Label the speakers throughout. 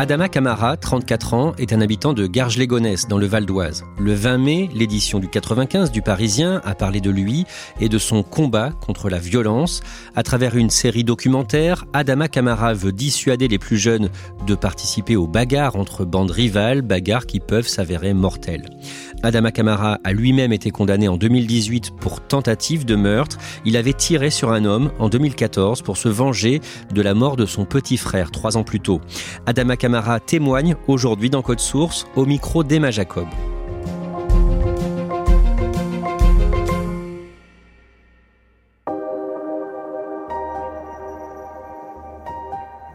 Speaker 1: Adama Camara, 34 ans, est un habitant de Garges-les-Gonesse, dans le Val d'Oise. Le 20 mai, l'édition du 95 du Parisien a parlé de lui et de son combat contre la violence. À travers une série documentaire, Adama Camara veut dissuader les plus jeunes de participer aux bagarres entre bandes rivales, bagarres qui peuvent s'avérer mortelles. Adama Camara a lui-même été condamné en 2018 pour tentative de meurtre. Il avait tiré sur un homme en 2014 pour se venger de la mort de son petit frère trois ans plus tôt. Camara témoigne aujourd'hui dans Code Source au micro d'Emma Jacob.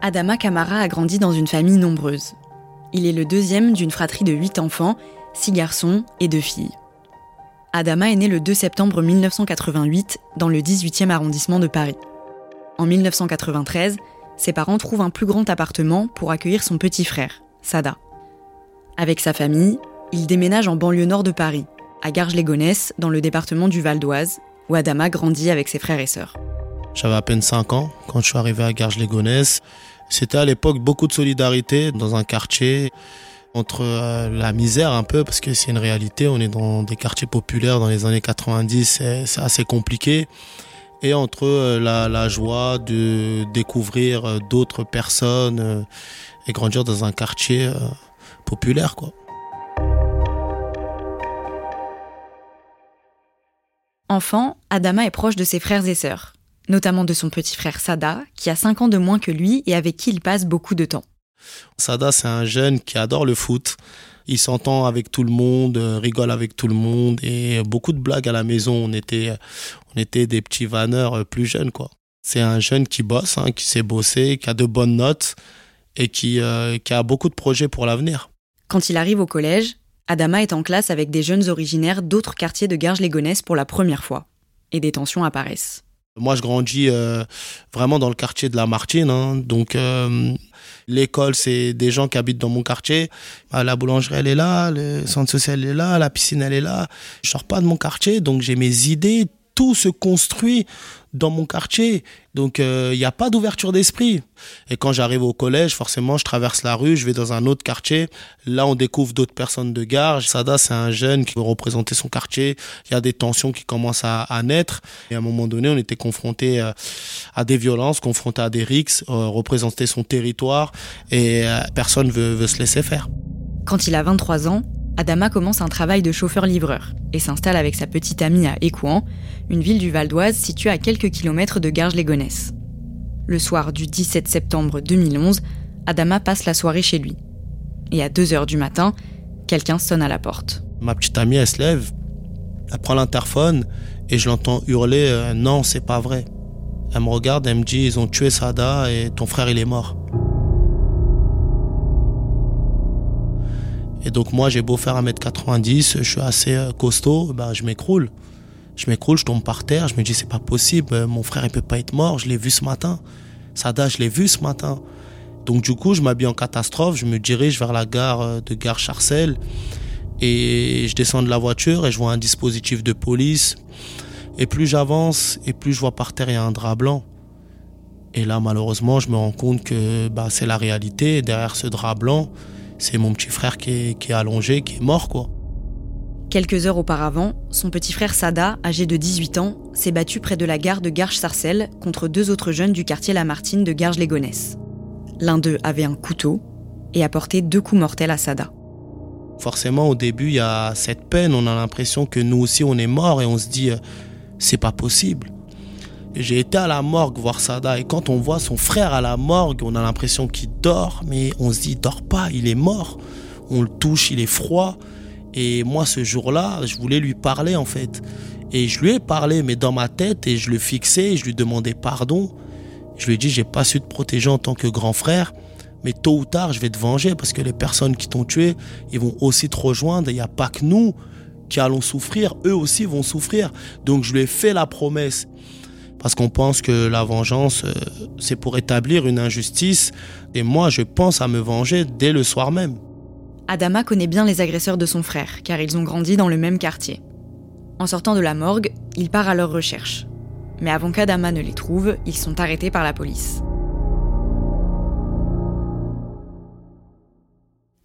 Speaker 2: Adama Camara a grandi dans une famille nombreuse. Il est le deuxième d'une fratrie de huit enfants, six garçons et deux filles. Adama est né le 2 septembre 1988 dans le 18e arrondissement de Paris. En 1993, ses parents trouvent un plus grand appartement pour accueillir son petit frère, Sada. Avec sa famille, il déménage en banlieue nord de Paris, à Garges-les-Gonesse, dans le département du Val d'Oise, où Adama grandit avec ses frères et sœurs.
Speaker 3: J'avais à peine 5 ans quand je suis arrivé à Garges-les-Gonesse. C'était à l'époque beaucoup de solidarité dans un quartier entre euh, la misère un peu parce que c'est une réalité, on est dans des quartiers populaires dans les années 90, c'est assez compliqué et entre euh, la, joie de découvrir euh, d'autres personnes et grandir dans un quartier populaire quoi.
Speaker 2: Enfant, Adama est proche de ses frères et sœurs notamment de son petit frère Sada, qui a 5 ans de moins que lui et avec qui il passe beaucoup de temps.
Speaker 3: Sada, c'est un jeune qui adore le foot. Il s'entend avec tout le monde, euh, rigole avec tout le monde et beaucoup de blagues à la maison. On était, on était des petits vanneurs euh, plus jeunes, quoi. C'est un jeune qui bosse, hein, qui sait bosser, qui a de bonnes notes et qui, euh, qui a beaucoup de projets pour l'avenir.
Speaker 2: Quand il arrive au collège, Adama est en classe avec des jeunes originaires d'autres quartiers de Garges-les-Gonesse pour la première fois. Et des tensions apparaissent.
Speaker 3: Moi, je grandis euh, vraiment dans le quartier de la Martine. Hein. Donc, euh, l'école, c'est des gens qui habitent dans mon quartier. Ah, la boulangerie, elle est là, le centre social est là, la piscine, elle est là. Je sors pas de mon quartier, donc j'ai mes idées. Tout se construit dans mon quartier. Donc il euh, n'y a pas d'ouverture d'esprit. Et quand j'arrive au collège, forcément, je traverse la rue, je vais dans un autre quartier. Là, on découvre d'autres personnes de gare. Sada, c'est un jeune qui veut représenter son quartier. Il y a des tensions qui commencent à, naître. Et à un moment donné, on était confronté euh, à des violences, confronté à des rixes, euh, représenter son territoire. Et personne veut, veut se laisser faire.
Speaker 2: Quand il a 23 ans, Adama commence un travail de chauffeur-livreur et s'installe avec sa petite amie à Écouen, une ville du Val d'Oise située à quelques kilomètres de Garges-les-Gonesse. Le soir du 17 septembre 2011, Adama passe la soirée chez lui. Et à 2 heures du matin, quelqu'un sonne à la porte.
Speaker 3: Ma petite amie, elle se lève, elle prend l'interphone et je l'entends hurler euh, Non, c'est pas vrai. Elle me regarde, elle me dit Ils ont tué Sada et ton frère, il est mort. Et donc moi j'ai beau faire 1m90, je suis assez euh, costaud, ben, je m'écroule. Je m'écroule, je tombe par terre, je me dis c'est pas possible, euh, mon frère il peut pas être mort, je l'ai vu ce matin. Sada, je l'ai vu ce matin. Donc du coup, je m'habille en catastrophe, je me dirige vers la gare euh, de Gare Charcel et je descends de la voiture et je vois un dispositif de police. Et plus j'avance et plus je vois par terre il y a un drap blanc. Et là malheureusement, je me rends compte que bah, c'est la réalité. Derrière ce drap blanc, c'est mon petit frère qui est, qui est allongé, qui est mort, quoi.
Speaker 2: Quelques heures auparavant, son petit frère Sada, âgé de 18 ans, s'est battu près de la gare de Garges-Sarcelles contre deux autres jeunes du quartier Lamartine de Garges-les-Gonesse. L'un d'eux avait un couteau et a porté deux coups mortels à Sada.
Speaker 3: Forcément, au début, il y a cette peine, on a l'impression que nous aussi on est mort et on se dit, euh, c'est pas possible. J'ai été à la morgue voir Sada et quand on voit son frère à la morgue, on a l'impression qu'il dort, mais on se dit, il dort pas, il est mort. On le touche, il est froid. Et moi, ce jour-là, je voulais lui parler en fait. Et je lui ai parlé, mais dans ma tête, et je le fixais, et je lui demandais pardon. Je lui ai dit, j'ai pas su te protéger en tant que grand frère, mais tôt ou tard, je vais te venger parce que les personnes qui t'ont tué, ils vont aussi te rejoindre. Il n'y a pas que nous qui allons souffrir, eux aussi vont souffrir. Donc je lui ai fait la promesse. Parce qu'on pense que la vengeance, euh, c'est pour établir une injustice. Et moi, je pense à me venger dès le soir même.
Speaker 2: Adama connaît bien les agresseurs de son frère, car ils ont grandi dans le même quartier. En sortant de la morgue, il part à leur recherche. Mais avant qu'Adama ne les trouve, ils sont arrêtés par la police.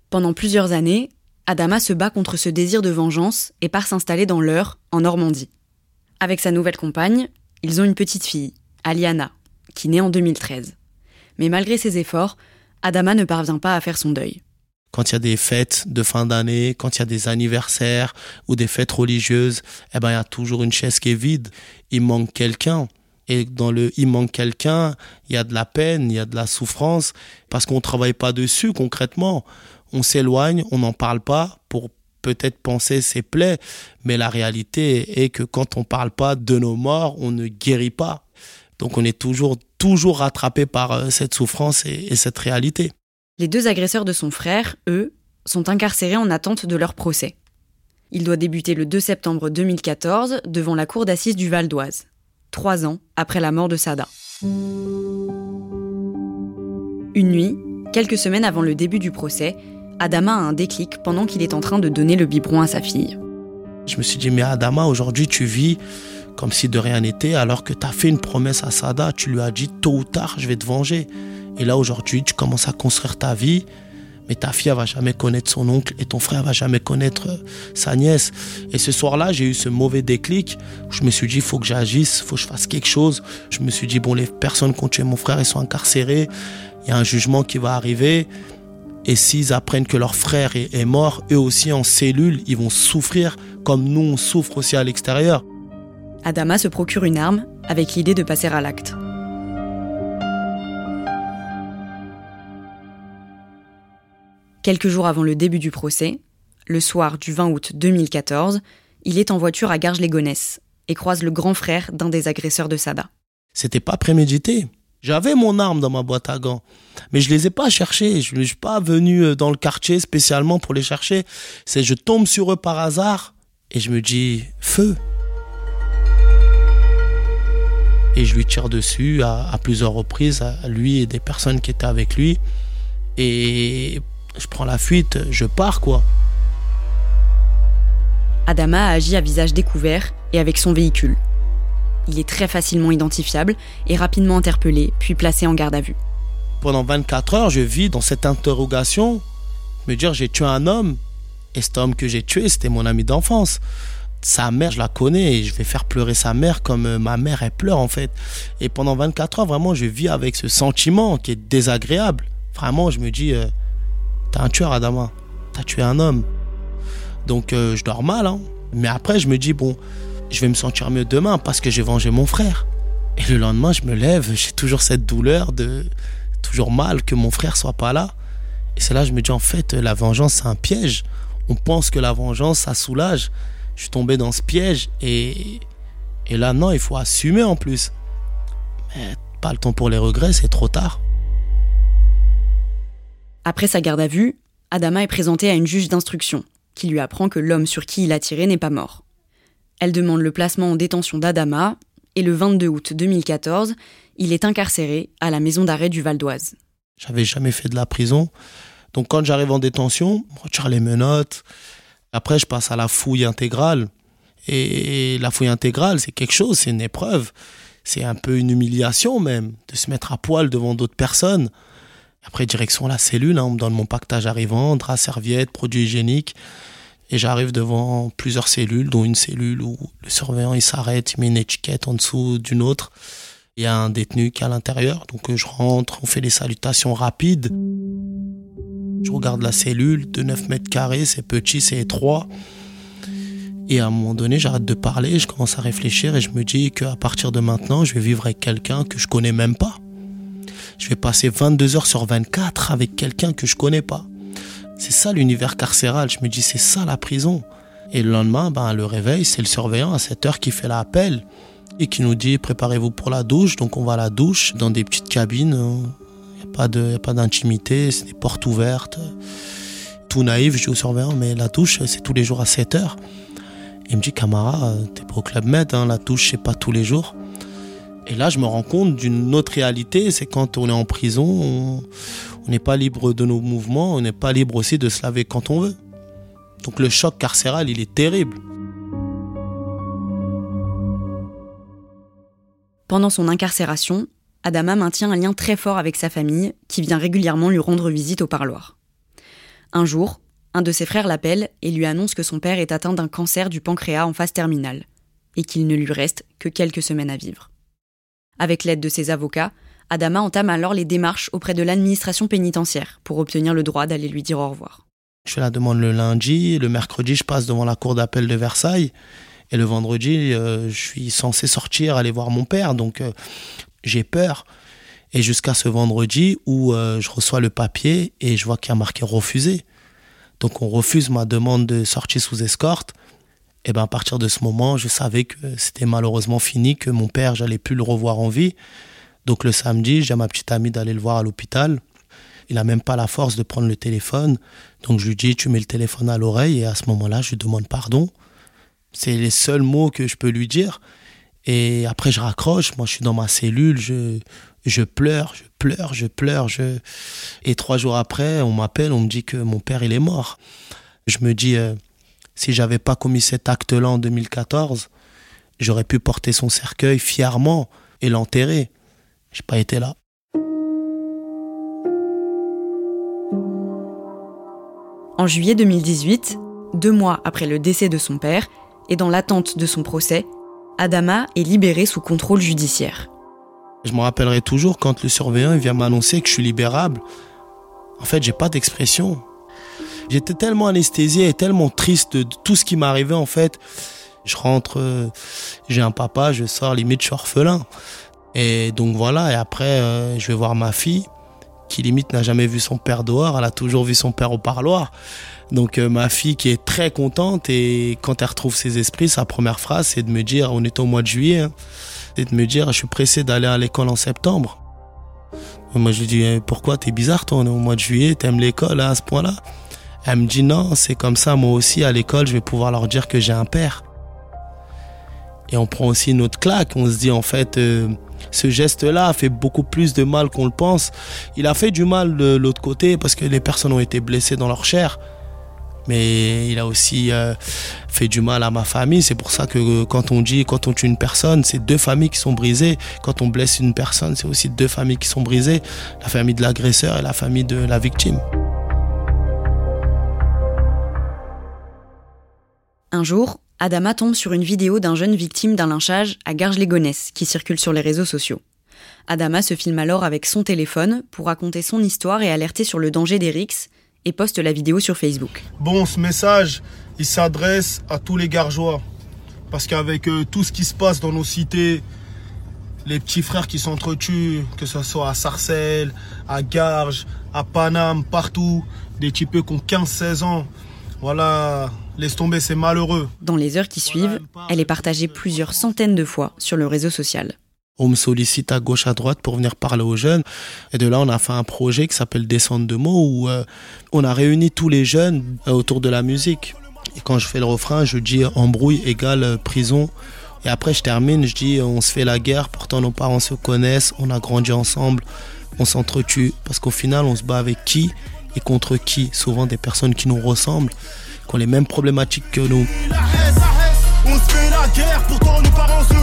Speaker 2: Pendant plusieurs années, Adama se bat contre ce désir de vengeance et part s'installer dans l'Eure, en Normandie. Avec sa nouvelle compagne, ils ont une petite fille, Aliana, qui naît en 2013. Mais malgré ses efforts, Adama ne parvient pas à faire son deuil
Speaker 3: quand il y a des fêtes de fin d'année, quand il y a des anniversaires ou des fêtes religieuses, eh ben, il y a toujours une chaise qui est vide. Il manque quelqu'un. Et dans le il manque quelqu'un, il y a de la peine, il y a de la souffrance, parce qu'on ne travaille pas dessus concrètement. On s'éloigne, on n'en parle pas pour peut-être penser ses plaies, mais la réalité est que quand on parle pas de nos morts, on ne guérit pas. Donc on est toujours, toujours rattrapé par euh, cette souffrance et cette réalité.
Speaker 2: Les deux agresseurs de son frère, eux, sont incarcérés en attente de leur procès. Il doit débuter le 2 septembre 2014 devant la cour d'assises du Val d'Oise, trois ans après la mort de Sada. Une nuit, quelques semaines avant le début du procès, Adama a un déclic pendant qu'il est en train de donner le biberon à sa fille.
Speaker 3: Je me suis dit, mais Adama, aujourd'hui tu vis comme si de rien n'était, alors que tu as fait une promesse à Sada, tu lui as dit tôt ou tard, je vais te venger. Et là, aujourd'hui, tu commences à construire ta vie, mais ta fille, elle va jamais connaître son oncle et ton frère va jamais connaître euh, sa nièce. Et ce soir-là, j'ai eu ce mauvais déclic. je me suis dit, il faut que j'agisse, il faut que je fasse quelque chose. Je me suis dit, bon, les personnes qui ont tué mon frère, ils sont incarcérées. Il y a un jugement qui va arriver. Et s'ils apprennent que leur frère est, mort, eux aussi en cellule, ils vont souffrir comme nous, on souffre aussi à l'extérieur.
Speaker 2: Adama se procure une arme avec l'idée de passer à l'acte. Quelques jours avant le début du procès, le soir du 20 août 2014, il est en voiture à Garges-les-Gonesse et croise le grand frère d'un des agresseurs de Sada.
Speaker 3: C'était pas prémédité. J'avais mon arme dans ma boîte à gants, mais je les ai pas cherchés. Je ne suis pas venu euh, dans le quartier spécialement pour les chercher. C'est je tombe sur eux par hasard et je me dis feu. Et je lui tire dessus à, à plusieurs reprises, à lui et des personnes qui étaient avec lui. Et je prends la fuite, je pars quoi.
Speaker 2: Adama a agi à visage découvert et avec son véhicule. Il est très facilement identifiable et rapidement interpellé, puis placé en garde à vue.
Speaker 3: Pendant 24 heures, je vis dans cette interrogation, me dire j'ai tué un homme, et cet homme que j'ai tué, c'était mon ami d'enfance. Sa mère, je la connais et je vais faire pleurer sa mère comme euh, ma mère, elle pleure en fait. Et pendant 24 heures, vraiment, je vis avec ce sentiment qui est désagréable. Vraiment, je me dis, euh, T'es un tueur, Adama. T'as tué un homme. Donc euh, je dors mal, hein. Mais après, je me dis, bon, je vais me sentir mieux demain parce que j'ai vengé mon frère. Et le lendemain, je me lève, j'ai toujours cette douleur de. toujours mal que mon frère soit pas là. Et c'est là je me dis, en fait, la vengeance, c'est un piège. On pense que la vengeance, ça soulage. Je suis tombé dans ce piège et. Et là, non, il faut assumer en plus. Mais pas le temps pour les regrets, c'est trop tard.
Speaker 2: Après sa garde à vue, Adama est présentée à une juge d'instruction, qui lui apprend que l'homme sur qui il a tiré n'est pas mort. Elle demande le placement en détention d'Adama, et le 22 août 2014, il est incarcéré à la maison d'arrêt du Val d'Oise.
Speaker 3: J'avais jamais fait de la prison, donc quand j'arrive en détention, je retire les menottes. Après, je passe à la fouille intégrale. Et la fouille intégrale, c'est quelque chose, c'est une épreuve. C'est un peu une humiliation même, de se mettre à poil devant d'autres personnes. Après, direction la cellule, on me donne mon pactage arrivant, drap, serviette, produits hygiéniques. Et j'arrive devant plusieurs cellules, dont une cellule où le surveillant il s'arrête, il met une étiquette en dessous d'une autre. Il y a un détenu qui est à l'intérieur, donc euh, je rentre, on fait les salutations rapides. Je regarde la cellule de 9 mètres carrés, c'est petit, c'est étroit. Et à un moment donné, j'arrête de parler, je commence à réfléchir et je me dis qu'à partir de maintenant, je vais vivre avec quelqu'un que je connais même pas. Je vais passer 22 heures sur 24 avec quelqu'un que je connais pas. C'est ça l'univers carcéral. Je me dis, c'est ça la prison. Et le lendemain, ben, le réveil, c'est le surveillant à 7 heures qui fait l'appel et qui nous dit préparez-vous pour la douche. Donc on va à la douche dans des petites cabines. Il n'y a pas d'intimité, c'est des portes ouvertes. Tout naïf, je dis au surveillant, mais la douche, c'est tous les jours à 7 heures. Il me dit, Camara, t'es pas au Club Med, hein, la touche, c'est pas tous les jours. Et là, je me rends compte d'une autre réalité, c'est quand on est en prison, on n'est pas libre de nos mouvements, on n'est pas libre aussi de se laver quand on veut. Donc le choc carcéral, il est terrible.
Speaker 2: Pendant son incarcération, Adama maintient un lien très fort avec sa famille, qui vient régulièrement lui rendre visite au parloir. Un jour, un de ses frères l'appelle et lui annonce que son père est atteint d'un cancer du pancréas en phase terminale et qu'il ne lui reste que quelques semaines à vivre. Avec l'aide de ses avocats, Adama entame alors les démarches auprès de l'administration pénitentiaire pour obtenir le droit d'aller lui dire au revoir.
Speaker 3: Je fais la demande le lundi, le mercredi je passe devant la cour d'appel de Versailles et le vendredi euh, je suis censé sortir aller voir mon père donc euh, j'ai peur et jusqu'à ce vendredi où euh, je reçois le papier et je vois qu'il y a marqué refusé. Donc on refuse ma demande de sortie sous escorte. Et ben à partir de ce moment, je savais que c'était malheureusement fini, que mon père, j'allais plus le revoir en vie. Donc le samedi, j'ai ma petite amie d'aller le voir à l'hôpital. Il n'a même pas la force de prendre le téléphone. Donc je lui dis, tu mets le téléphone à l'oreille et à ce moment-là, je lui demande pardon. C'est les seuls mots que je peux lui dire. Et après, je raccroche. Moi, je suis dans ma cellule. Je, je pleure, je pleure, je pleure. Et trois jours après, on m'appelle, on me dit que mon père, il est mort. Je me dis, euh, si j'avais pas commis cet acte-là en 2014, j'aurais pu porter son cercueil fièrement et l'enterrer. J'ai pas été là.
Speaker 2: En juillet 2018, deux mois après le décès de son père, et dans l'attente de son procès, Adama est libéré sous contrôle judiciaire.
Speaker 3: Je me rappellerai toujours quand le surveillant vient m'annoncer que je suis libérable. En fait, j'ai pas d'expression. J'étais tellement anesthésié et tellement triste de tout ce qui m'arrivait en fait. Je rentre, euh, j'ai un papa, je sors limite je suis orphelin. Et donc voilà, et après euh, je vais voir ma fille qui limite n'a jamais vu son père dehors, elle a toujours vu son père au parloir. Donc euh, ma fille qui est très contente et quand elle retrouve ses esprits, sa première phrase c'est de me dire, on est au mois de juillet, hein, et de me dire je suis pressé d'aller à l'école en septembre. moi je lui dis eh, pourquoi t'es bizarre toi on est au mois de juillet, t'aimes l'école à ce point-là? Elle me dit non c'est comme ça moi aussi à l'école je vais pouvoir leur dire que j'ai un père. Et on prend aussi une autre claque, on se dit en fait euh, ce geste-là a fait beaucoup plus de mal qu'on le pense. Il a fait du mal de l'autre côté parce que les personnes ont été blessées dans leur chair mais il a aussi euh, fait du mal à ma famille. C'est pour ça que euh, quand on dit, quand on tue une personne, c'est deux familles qui sont brisées. Quand on blesse une personne, c'est aussi deux familles qui sont brisées, la famille de l'agresseur et la famille de la victime.
Speaker 2: Un jour, Adama tombe sur une vidéo d'un jeune victime d'un lynchage à Garges-les-Gonesse qui circule sur les réseaux sociaux. Adama se filme alors avec son téléphone pour raconter son histoire et alerter sur le danger des rixes et poste la vidéo sur Facebook.
Speaker 4: Bon, ce message, il s'adresse à tous les gargeois. Parce qu'avec euh, tout ce qui se passe dans nos cités, les petits frères qui s'entretuent, que ce soit à Sarcelles, à Garges, à Paname, partout, des types qui ont 15-16 ans, voilà, laisse tomber, c'est malheureux.
Speaker 2: Dans les heures qui suivent, elle est partagée plusieurs centaines de fois sur le réseau social
Speaker 3: on me sollicite à gauche, à droite pour venir parler aux jeunes. Et de là, on a fait un projet qui s'appelle Descendre de mots où euh, on a réuni tous les jeunes euh, autour de la musique. Et quand je fais le refrain, je dis embrouille égale euh, prison. Et après, je termine, je dis on se fait la guerre, pourtant nos parents se connaissent, on a grandi ensemble, on s'entretue. Parce qu'au final, on se bat avec qui et contre qui? Souvent des personnes qui nous ressemblent, qui ont les mêmes problématiques que nous. On se fait la guerre, pourtant nos parents se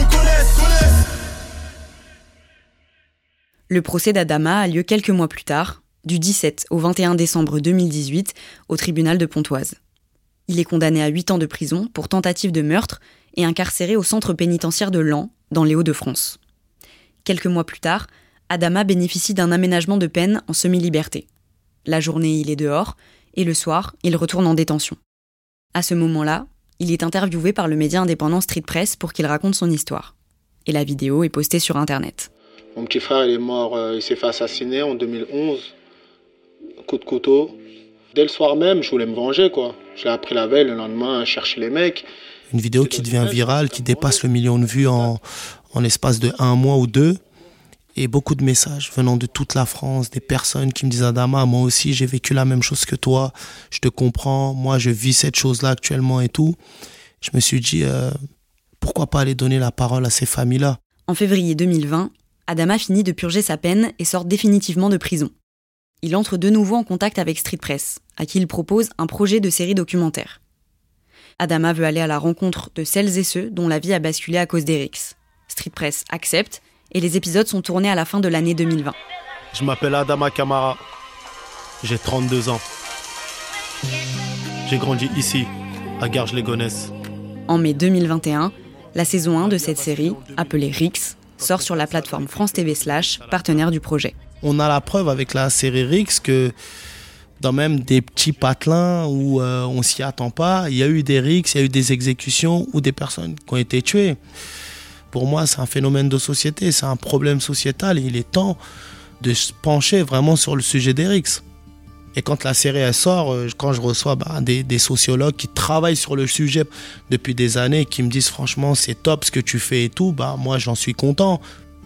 Speaker 2: le procès d'Adama a lieu quelques mois plus tard, du 17 au 21 décembre 2018 au tribunal de Pontoise. Il est condamné à 8 ans de prison pour tentative de meurtre et incarcéré au centre pénitentiaire de Lens, dans les Hauts-de-France. Quelques mois plus tard, Adama bénéficie d'un aménagement de peine en semi-liberté. La journée, il est dehors, et le soir, il retourne en détention. À ce moment-là, il est interviewé par le média indépendant Street Press pour qu'il raconte son histoire. Et la vidéo est postée sur Internet.
Speaker 4: Mon petit frère, il est mort, euh, il s'est fait assassiner en 2011. Coup de couteau. Dès le soir même, je voulais me venger, quoi. J'ai appris la veille, le lendemain, chercher les mecs.
Speaker 3: Une vidéo qui devient virale, qui dépasse le million de vues en, en l'espace de un mois ou deux. Et beaucoup de messages venant de toute la France, des personnes qui me disent Adama, moi aussi j'ai vécu la même chose que toi, je te comprends, moi je vis cette chose-là actuellement et tout. Je me suis dit, euh, pourquoi pas aller donner la parole à ces familles-là?
Speaker 2: En février 2020, Adama finit de purger sa peine et sort définitivement de prison. Il entre de nouveau en contact avec Street Press, à qui il propose un projet de série documentaire. Adama veut aller à la rencontre de celles et ceux dont la vie a basculé à cause d'Erix. Street Press accepte et les épisodes sont tournés à la fin de l'année 2020.
Speaker 4: Je m'appelle Adama Kamara. J'ai 32 ans. J'ai grandi ici, à Garges-les-Gonesse.
Speaker 2: En mai 2021, la saison 1 de cette série, appelée Rix, sort sur la plateforme France TV Slash, partenaire du projet.
Speaker 3: On a la preuve avec la série Rix que dans même des petits patelins où euh, on s'y attend pas, il y a eu des Rix, il y a eu des exécutions ou des personnes qui ont été tuées. Pour moi, c'est un phénomène de société, c'est un problème sociétal il est temps de se pencher vraiment sur le sujet d'Erix. Et quand la série sort, euh, quand je reçois bah, des, des, sociologues qui travaillent sur le sujet depuis des années, qui me disent franchement c'est top ce que tu fais et tout, bah moi j'en suis content.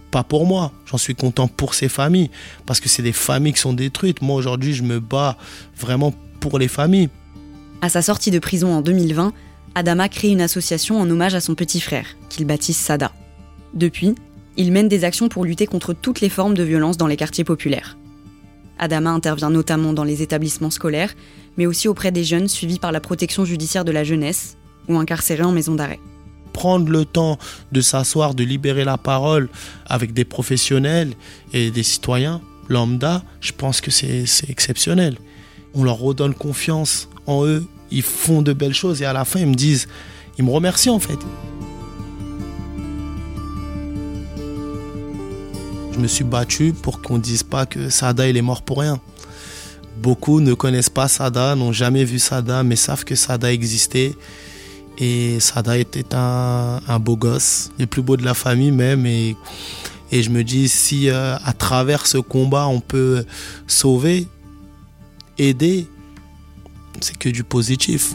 Speaker 3: Pas pour moi, j'en suis content pour ces familles, parce que c'est des familles qui sont détruites. Moi aujourd'hui je me bats vraiment pour les familles.
Speaker 2: À sa sortie de prison en 2020, Adama crée une association en hommage à son petit frère, qu'il baptise Sada. Depuis, il mène des actions pour lutter contre toutes les formes de violence dans les quartiers populaires. Adama intervient notamment dans les établissements scolaires, mais aussi auprès des jeunes suivis par la protection judiciaire de la jeunesse ou incarcérés en maison d'arrêt.
Speaker 3: Prendre le temps de s'asseoir, de libérer la parole avec des professionnels et des citoyens lambda, je pense que c'est exceptionnel. On leur redonne confiance en eux, ils font de belles choses et à la fin ils me disent, ils me remercient en fait. Je me suis battu pour qu'on ne dise pas que Sada il est mort pour rien. Beaucoup ne connaissent pas Sada, n'ont jamais vu Sada, mais savent que Sada existait. Et Sada était un, beau gosse, le plus beau de la famille même. Et, je me dis, si euh, à travers ce combat on peut sauver, aider, c'est que du positif.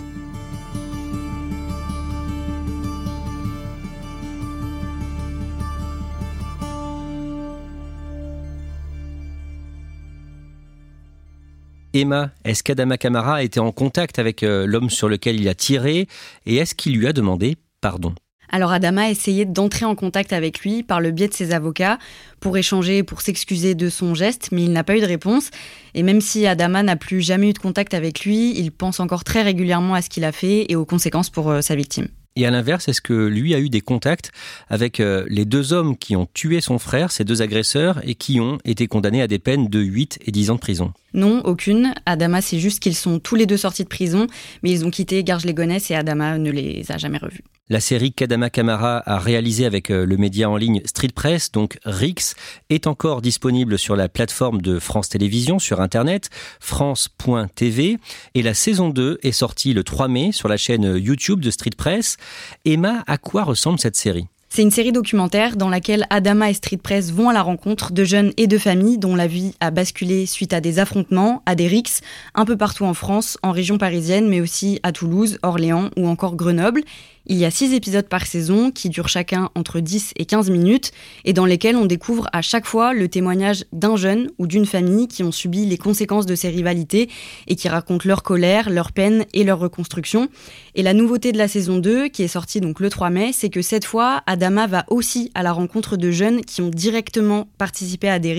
Speaker 1: Emma, est-ce qu'Adama Kamara a été en contact avec euh, l'homme sur lequel il a tiré et est-ce qu'il lui a demandé pardon?
Speaker 2: Alors Adama a essayé d'entrer en contact avec lui par le biais de ses avocats pour échanger, pour s'excuser de son geste, mais il n'a pas eu de réponse. Et même si Adama n'a plus jamais eu de contact avec lui, il pense encore très régulièrement à ce qu'il a fait et aux conséquences pour euh, sa victime.
Speaker 1: Et à l'inverse, est-ce que lui a eu des contacts avec euh, les deux hommes qui ont tué son frère, ces deux agresseurs, et qui ont été condamnés à des peines de 8 et 10 ans de prison?
Speaker 2: Non, aucune. Adama, c'est juste qu'ils sont tous les deux sortis de prison, mais ils ont quitté Garges-les-Gonesse et Adama ne les a jamais revus.
Speaker 1: La série qu'Adama Kamara a réalisée avec euh, le média en ligne Street Press, donc RIX, est encore disponible sur la plateforme de France Télévisions sur internet, france.tv, et la saison 2 est sortie le 3 mai sur la chaîne YouTube de Street Press. Emma, à quoi ressemble cette série?
Speaker 2: C'est une série documentaire dans laquelle Adama et Street Press vont à la rencontre de jeunes et de familles dont la vie a basculé suite à des affrontements, à des rixes, un peu partout en France, en région parisienne, mais aussi à Toulouse, Orléans ou encore Grenoble. Il y a six épisodes par saison qui durent chacun entre 10 et 15 minutes et dans lesquels on découvre à chaque fois le témoignage d'un jeune ou d'une famille qui ont subi les conséquences de ces rivalités et qui racontent leur colère, leur peine et leur reconstruction. Et la nouveauté de la saison 2, qui est sortie donc le 3 mai, c'est que cette fois, Adama va aussi à la rencontre de jeunes qui ont directement participé à des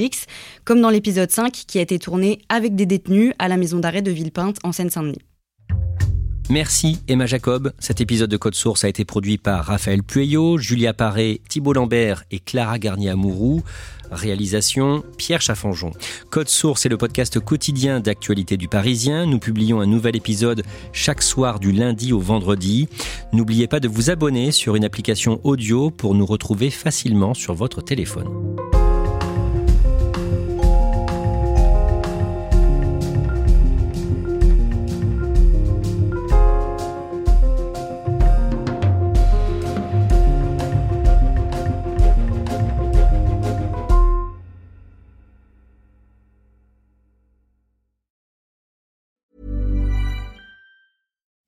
Speaker 2: comme dans l'épisode 5 qui a été tourné avec des détenus à la maison d'arrêt de Villepinte en Seine-Saint-Denis.
Speaker 1: Merci Emma Jacob. Cet épisode de Code Source a été produit par Raphaël Pueyo, Julia Paré, Thibault Lambert et Clara Garnier-Amouroux. Réalisation Pierre Chaffanjon. Code Source est le podcast quotidien d'actualité du Parisien. Nous publions un nouvel épisode chaque soir du lundi au vendredi. N'oubliez pas de vous abonner sur une application audio pour nous retrouver facilement sur votre téléphone.